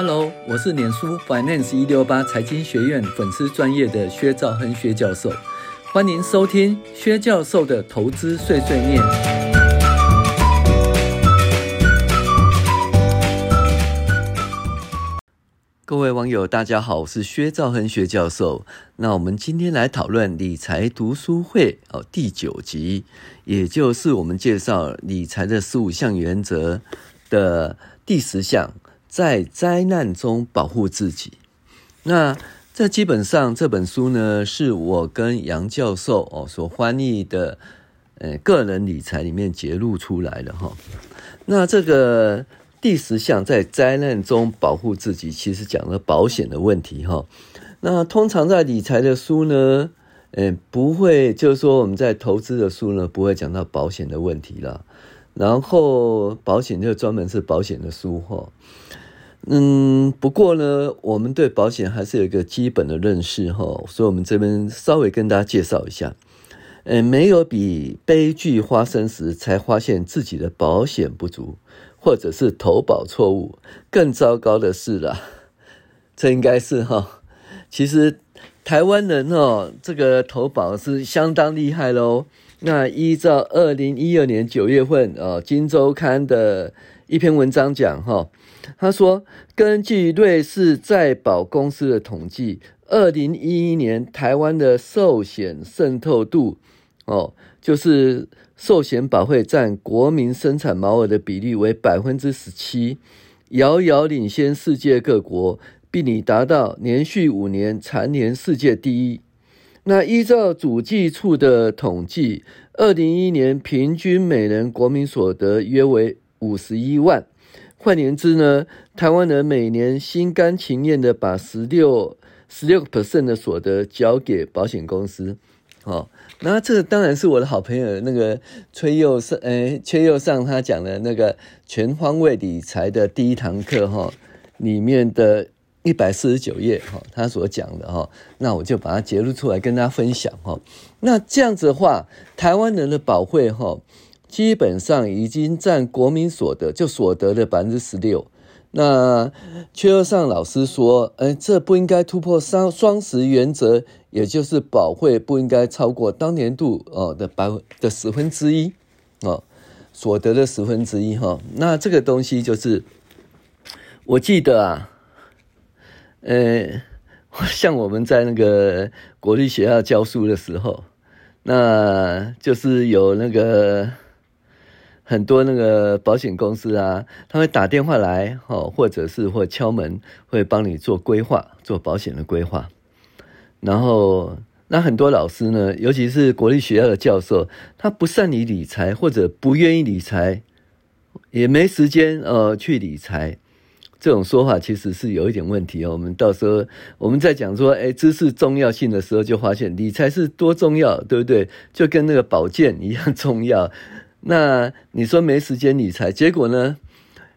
Hello，我是脸书 Finance 一六八财经学院粉丝专业的薛兆亨薛教授，欢迎收听薛教授的投资碎碎念。各位网友，大家好，我是薛兆亨薛教授。那我们今天来讨论理财读书会哦第九集，也就是我们介绍理财的十五项原则的第十项。在灾难中保护自己。那这基本上这本书呢，是我跟杨教授哦所翻译的，呃，个人理财里面揭露出来的哈。那这个第十项在灾难中保护自己，其实讲了保险的问题哈。那通常在理财的书呢，呃，不会就是说我们在投资的书呢，不会讲到保险的问题了。然后保险就专门是保险的书哈。嗯，不过呢，我们对保险还是有一个基本的认识哈，所以我们这边稍微跟大家介绍一下。呃，没有比悲剧发生时才发现自己的保险不足，或者是投保错误更糟糕的事了。这应该是哈，其实台湾人哦，这个投保是相当厉害喽。那依照二零一二年九月份哦，《金周刊》的一篇文章讲哈。他说，根据瑞士再保公司的统计，二零一一年台湾的寿险渗透度，哦，就是寿险保费占国民生产毛额的比例为百分之十七，遥遥领先世界各国，并已达到连续五年蝉联世界第一。那依照主计处的统计，二零一一年平均每人国民所得约为五十一万。换言之呢，台湾人每年心甘情愿的把十六十六个 percent 的所得交给保险公司，哦，那这个当然是我的好朋友那个崔佑上，诶，崔佑上他讲的那个全方位理财的第一堂课哈，里面的一百四十九页哈，他所讲的哈，那我就把它截录出来跟大家分享哈。那这样子的话，台湾人的保费哈。基本上已经占国民所得就所得的百分之十六。那邱又上老师说，哎，这不应该突破双双十原则，也就是保费不应该超过当年度哦的百分的十分之一哦，所得的十分之一哈。那这个东西就是，我记得啊，呃，像我们在那个国立学校教书的时候，那就是有那个。很多那个保险公司啊，他会打电话来，哦，或者是会敲门，会帮你做规划，做保险的规划。然后，那很多老师呢，尤其是国立学校的教授，他不善于理财，或者不愿意理财，也没时间呃去理财。这种说法其实是有一点问题哦。我们到时候我们在讲说，哎，知识重要性的时候，就发现理财是多重要，对不对？就跟那个保健一样重要。那你说没时间理财，结果呢？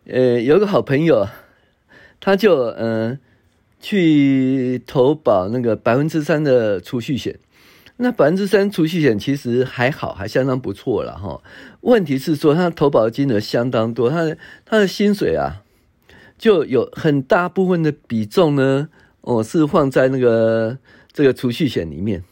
呃，有个好朋友，他就嗯、去投保那个百分之三的储蓄险。那百分之三储蓄险其实还好，还相当不错了哈。问题是说他投保金额相当多，他的他的薪水啊，就有很大部分的比重呢，哦是放在那个这个储蓄险里面。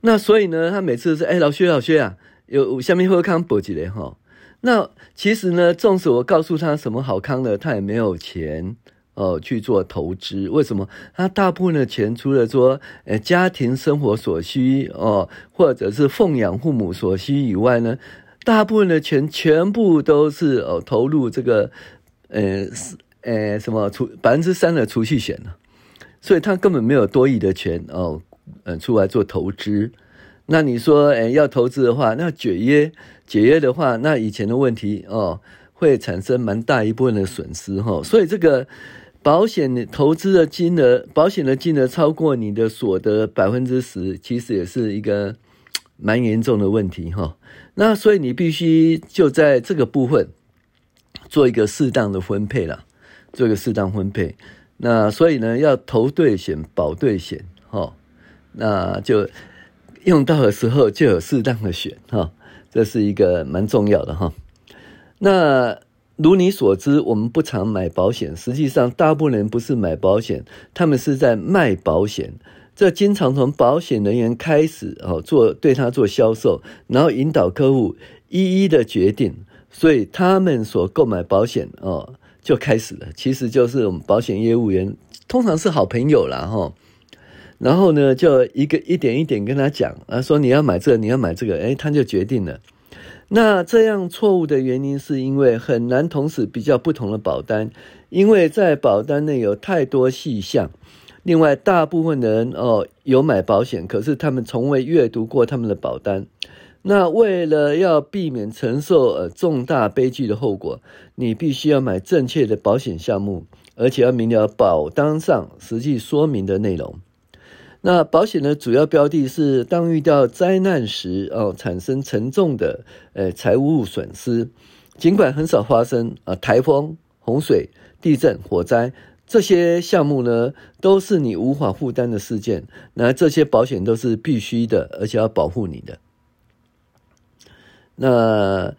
那所以呢，他每次是哎，老薛老薛啊。有下面喝康补给的哈，那其实呢，纵使我告诉他什么好康的，他也没有钱哦去做投资。为什么？他大部分的钱除了说呃家庭生活所需哦，或者是奉养父母所需以外呢，大部分的钱全部都是哦投入这个呃呃什么储百分之三的储蓄险了，所以他根本没有多余的钱哦，嗯出来做投资。那你说，诶要投资的话，那解约解约的话，那以前的问题哦，会产生蛮大一部分的损失哈。所以这个保险投资的金额，保险的金额超过你的所得百分之十，其实也是一个蛮严重的问题哈。那所以你必须就在这个部分做一个适当的分配了，做一个适当分配。那所以呢，要投对险，保对险哈，那就。用到的时候就有适当的选哈，这是一个蛮重要的哈。那如你所知，我们不常买保险。实际上，大部分人不是买保险，他们是在卖保险。这经常从保险人员开始哦，做对他做销售，然后引导客户一一的决定。所以他们所购买保险哦，就开始了。其实就是我们保险业务员通常是好朋友啦哈。然后呢，就一个一点一点跟他讲啊，说你要买这个，你要买这个，诶，他就决定了。那这样错误的原因是因为很难同时比较不同的保单，因为在保单内有太多细项。另外，大部分的人哦有买保险，可是他们从未阅读过他们的保单。那为了要避免承受呃重大悲剧的后果，你必须要买正确的保险项目，而且要明了保单上实际说明的内容。那保险的主要标的是，当遇到灾难时，哦，产生沉重的呃财务损失，尽管很少发生啊，台风、洪水、地震、火灾这些项目呢，都是你无法负担的事件。那这些保险都是必须的，而且要保护你的。那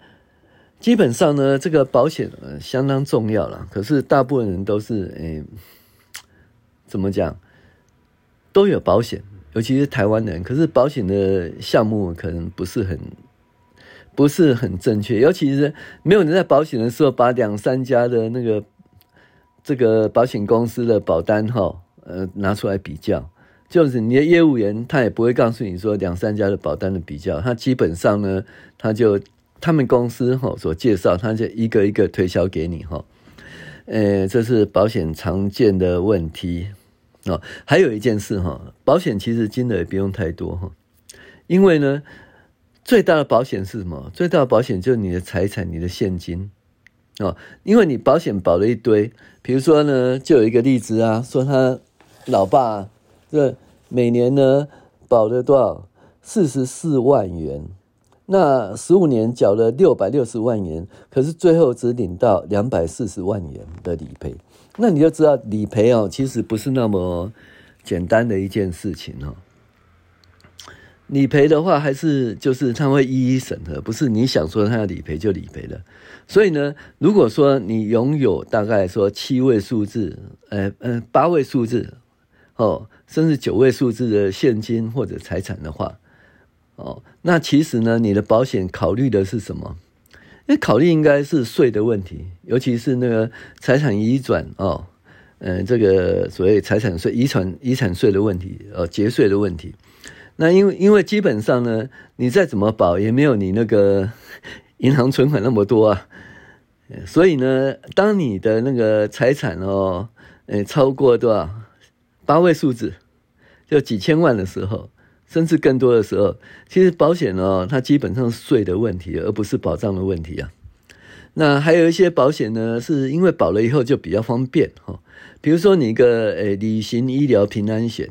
基本上呢，这个保险呃相当重要了。可是大部分人都是诶，怎么讲？都有保险，尤其是台湾人。可是保险的项目可能不是很不是很正确，尤其是没有人在保险的时候把两三家的那个这个保险公司的保单哈呃拿出来比较，就是你的业务员他也不会告诉你说两三家的保单的比较，他基本上呢他就他们公司哈所介绍，他就一个一个推销给你哈，呃，这是保险常见的问题。哦，还有一件事哈，保险其实金额也不用太多哈，因为呢，最大的保险是什么？最大的保险就是你的财产、你的现金哦。因为你保险保了一堆，比如说呢，就有一个例子啊，说他老爸这每年呢保了多少？四十四万元，那十五年缴了六百六十万元，可是最后只领到两百四十万元的理赔。那你就知道理赔哦，其实不是那么简单的一件事情哦。理赔的话，还是就是他会一一审核，不是你想说他要理赔就理赔的。所以呢，如果说你拥有大概说七位数字，呃呃八位数字哦，甚至九位数字的现金或者财产的话，哦，那其实呢，你的保险考虑的是什么？那考虑应该是税的问题，尤其是那个财产移转哦，嗯，这个所谓财产税、遗产遗产税的问题，呃，节税的问题。那因为因为基本上呢，你再怎么保也没有你那个 银行存款那么多啊，所以呢，当你的那个财产哦，呃，超过多少八位数字，就几千万的时候。甚至更多的时候，其实保险哦，它基本上是税的问题，而不是保障的问题啊。那还有一些保险呢，是因为保了以后就比较方便哈。比如说你一个诶旅行医疗平安险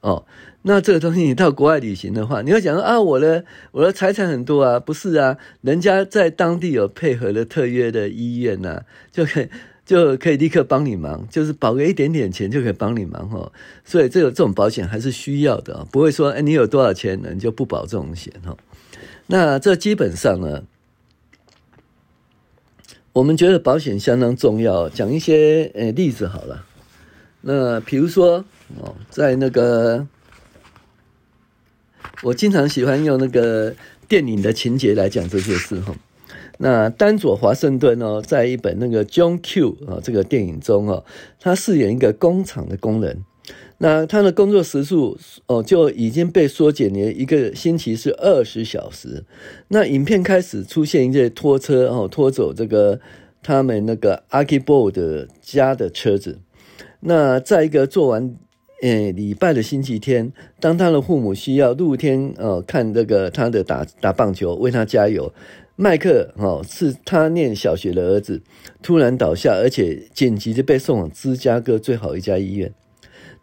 哦，那这个东西你到国外旅行的话，你会讲啊，我的我的财产很多啊，不是啊，人家在当地有配合的特约的医院呐、啊，就可以。就可以立刻帮你忙，就是保个一点点钱就可以帮你忙哈，所以这个这种保险还是需要的，不会说哎你有多少钱你就不保这种险哈。那这基本上呢，我们觉得保险相当重要，讲一些呃例子好了。那比如说哦，在那个我经常喜欢用那个电影的情节来讲这些事哈。那丹佐华盛顿哦，在一本那个 John Q 啊这个电影中哦，他饰演一个工厂的工人。那他的工作时数哦就已经被缩减了一个星期是二十小时。那影片开始出现一些拖车哦拖走这个他们那个 Archibald 家的车子。那在一个做完诶礼拜的星期天，当他的父母需要露天哦看这个他的打打棒球，为他加油。麦克，哦，是他念小学的儿子，突然倒下，而且紧急的被送往芝加哥最好一家医院。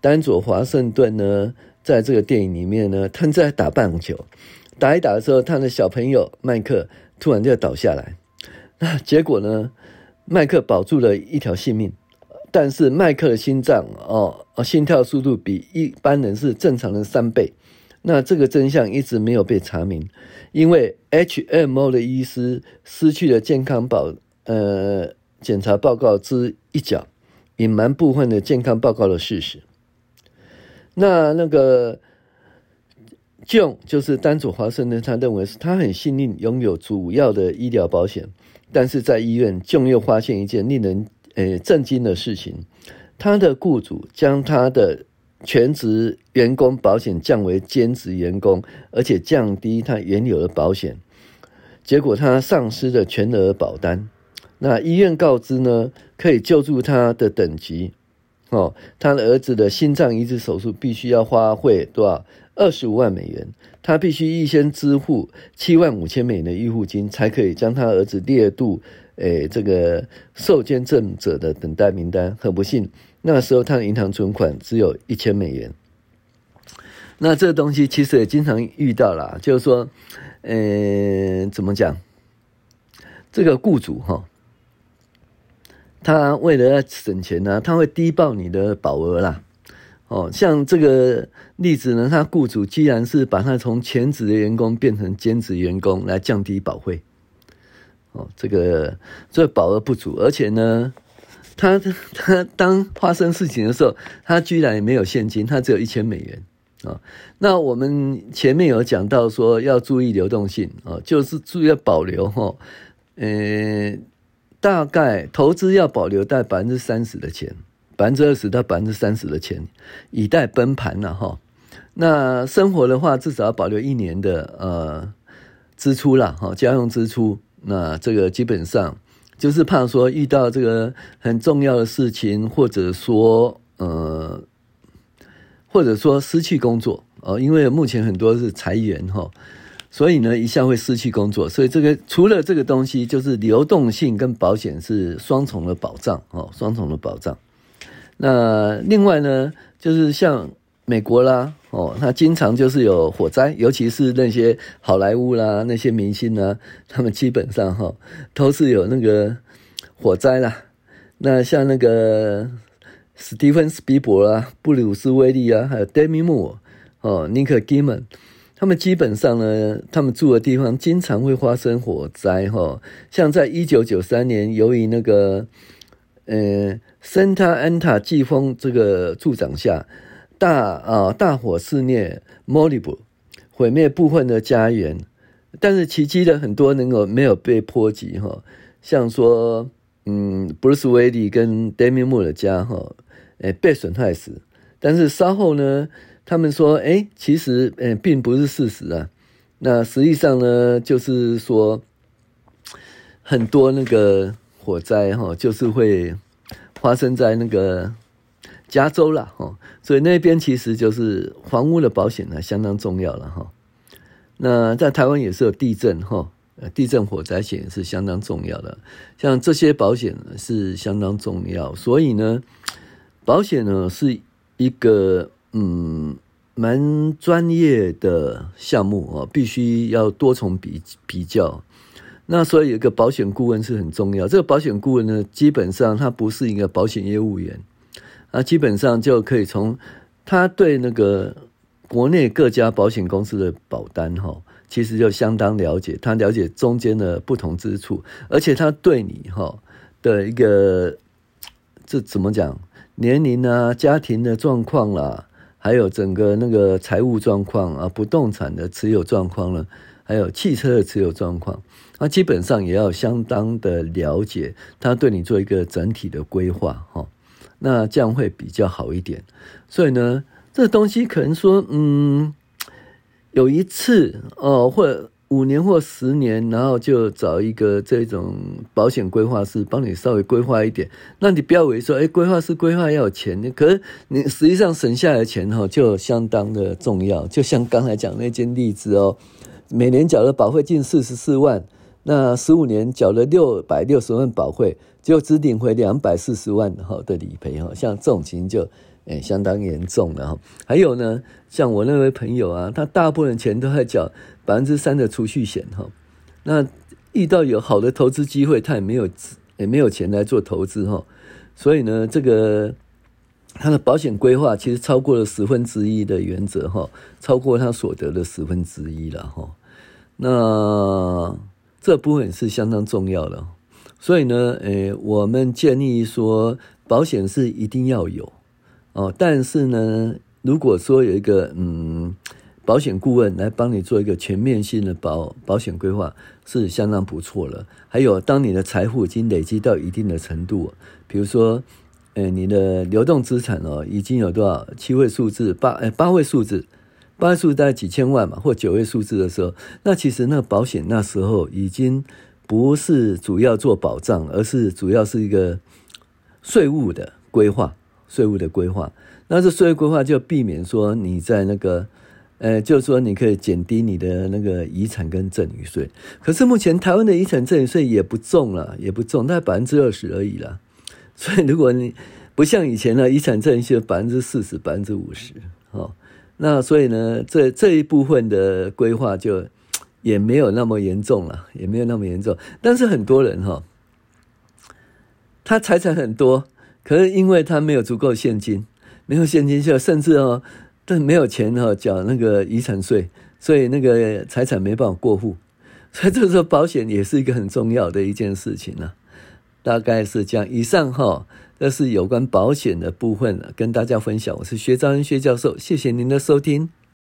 丹佐华盛顿呢，在这个电影里面呢，他在打棒球，打一打的时候，他的小朋友麦克突然就倒下来。那结果呢，麦克保住了一条性命，但是麦克的心脏哦，心跳速度比一般人是正常的三倍。那这个真相一直没有被查明，因为 HMO 的医师失去了健康保呃检查报告之一角，隐瞒部分的健康报告的事实。那那个 John 就是丹佐华盛顿，他认为是他很幸运拥有主要的医疗保险，但是在医院，John 又发现一件令人呃震惊的事情，他的雇主将他的全职员工保险降为兼职员工，而且降低他原有的保险，结果他丧失了全额保单。那医院告知呢，可以救助他的等级，哦，他的儿子的心脏移植手术必须要花费多少？二十五万美元，他必须预先支付七万五千美元的预付金，才可以将他儿子列入诶这个受捐赠者的等待名单。很不幸。那时候他的银行存款只有一千美元，那这东西其实也经常遇到啦，就是说，呃，怎么讲？这个雇主哈，他为了要省钱呢，他会低报你的保额啦。哦，像这个例子呢，他雇主既然是把他从全职的员工变成兼职员工来降低保费，哦，这个这个保额不足，而且呢。他他当发生事情的时候，他居然也没有现金，他只有一千美元啊。那我们前面有讲到说要注意流动性啊，就是注意要保留哈，呃，大概投资要保留在百分之三十的钱，百分之二十到百分之三十的钱，以待崩盘了哈。那生活的话，至少要保留一年的呃支出了哈，家用支出。那这个基本上。就是怕说遇到这个很重要的事情，或者说呃，或者说失去工作哦，因为目前很多是裁员哈，所以呢一下会失去工作，所以这个除了这个东西，就是流动性跟保险是双重的保障哦，双重的保障。那另外呢，就是像。美国啦，哦，他经常就是有火灾，尤其是那些好莱坞啦，那些明星呢，他们基本上哈都是有那个火灾啦。那像那个史蒂芬·史匹柏啊、布鲁斯·威利啊，还有黛米·穆、哦、尼克·基曼，他们基本上呢，他们住的地方经常会发生火灾哈。像在一九九三年，由于那个呃圣塔安塔季风这个助长下。大啊！大火肆虐莫里布，毁灭部分的家园，但是奇迹的很多能够没有被波及哈。像说，嗯，布鲁斯威利跟戴米莫的家哈，诶，被损害死。但是稍后呢，他们说，诶，其实诶，并不是事实啊。那实际上呢，就是说，很多那个火灾哈，就是会发生在那个。加州啦，哈，所以那边其实就是房屋的保险呢，相当重要了哈。那在台湾也是有地震哈，地震火灾险是相当重要的，像这些保险是相当重要，所以呢，保险呢是一个嗯蛮专业的项目哦，必须要多重比比较。那所以有一个保险顾问是很重要，这个保险顾问呢，基本上他不是一个保险业务员。那基本上就可以从他对那个国内各家保险公司的保单哈，其实就相当了解，他了解中间的不同之处，而且他对你哈的一个这怎么讲，年龄啊、家庭的状况啦，还有整个那个财务状况啊、不动产的持有状况了，还有汽车的持有状况，他基本上也要相当的了解，他对你做一个整体的规划哈。那这样会比较好一点，所以呢，这东西可能说，嗯，有一次哦，或五年或十年，然后就找一个这种保险规划师帮你稍微规划一点。那你不要以为说，哎，规划师规划要有钱，可是你实际上省下来的钱哈，就相当的重要。就像刚才讲那件例子哦，每年缴的保费近四十四万，那十五年缴了六百六十万保费。就只领回两百四十万的理赔哈，像这种情形就相当严重了哈。还有呢，像我那位朋友啊，他大部分钱都在缴百分之三的储蓄险哈。那遇到有好的投资机会，他也没有也没有钱来做投资哈。所以呢，这个他的保险规划其实超过了十分之一的原则哈，超过他所得的十分之一了哈。那这部分是相当重要的。所以呢，诶，我们建议说，保险是一定要有哦，但是呢，如果说有一个嗯。保险顾问来帮你做一个全面性的保保险规划是相当不错了。还有，当你的财富已经累积到一定的程度，比如说，呃，你的流动资产哦，已经有多少七位数字、八呃八位数字、八位数大概几千万嘛，或九位数字的时候，那其实那保险那时候已经不是主要做保障，而是主要是一个税务的规划，税务的规划。那这税务规划就避免说你在那个。呃，就是说你可以减低你的那个遗产跟赠与税，可是目前台湾的遗产赠与税也不重了，也不重，大概百分之二十而已了。所以如果你不像以前的遗产赠与税百分之四十、百分之五十，哦，那所以呢，这这一部分的规划就也没有那么严重了，也没有那么严重。但是很多人哈、他财产很多，可是因为他没有足够现金，没有现金就甚至哦。但没有钱哈，缴那个遗产税，所以那个财产没办法过户，所以这时候保险也是一个很重要的一件事情呢。大概是这样。以上哈，这是有关保险的部分，跟大家分享。我是薛兆恩薛教授，谢谢您的收听。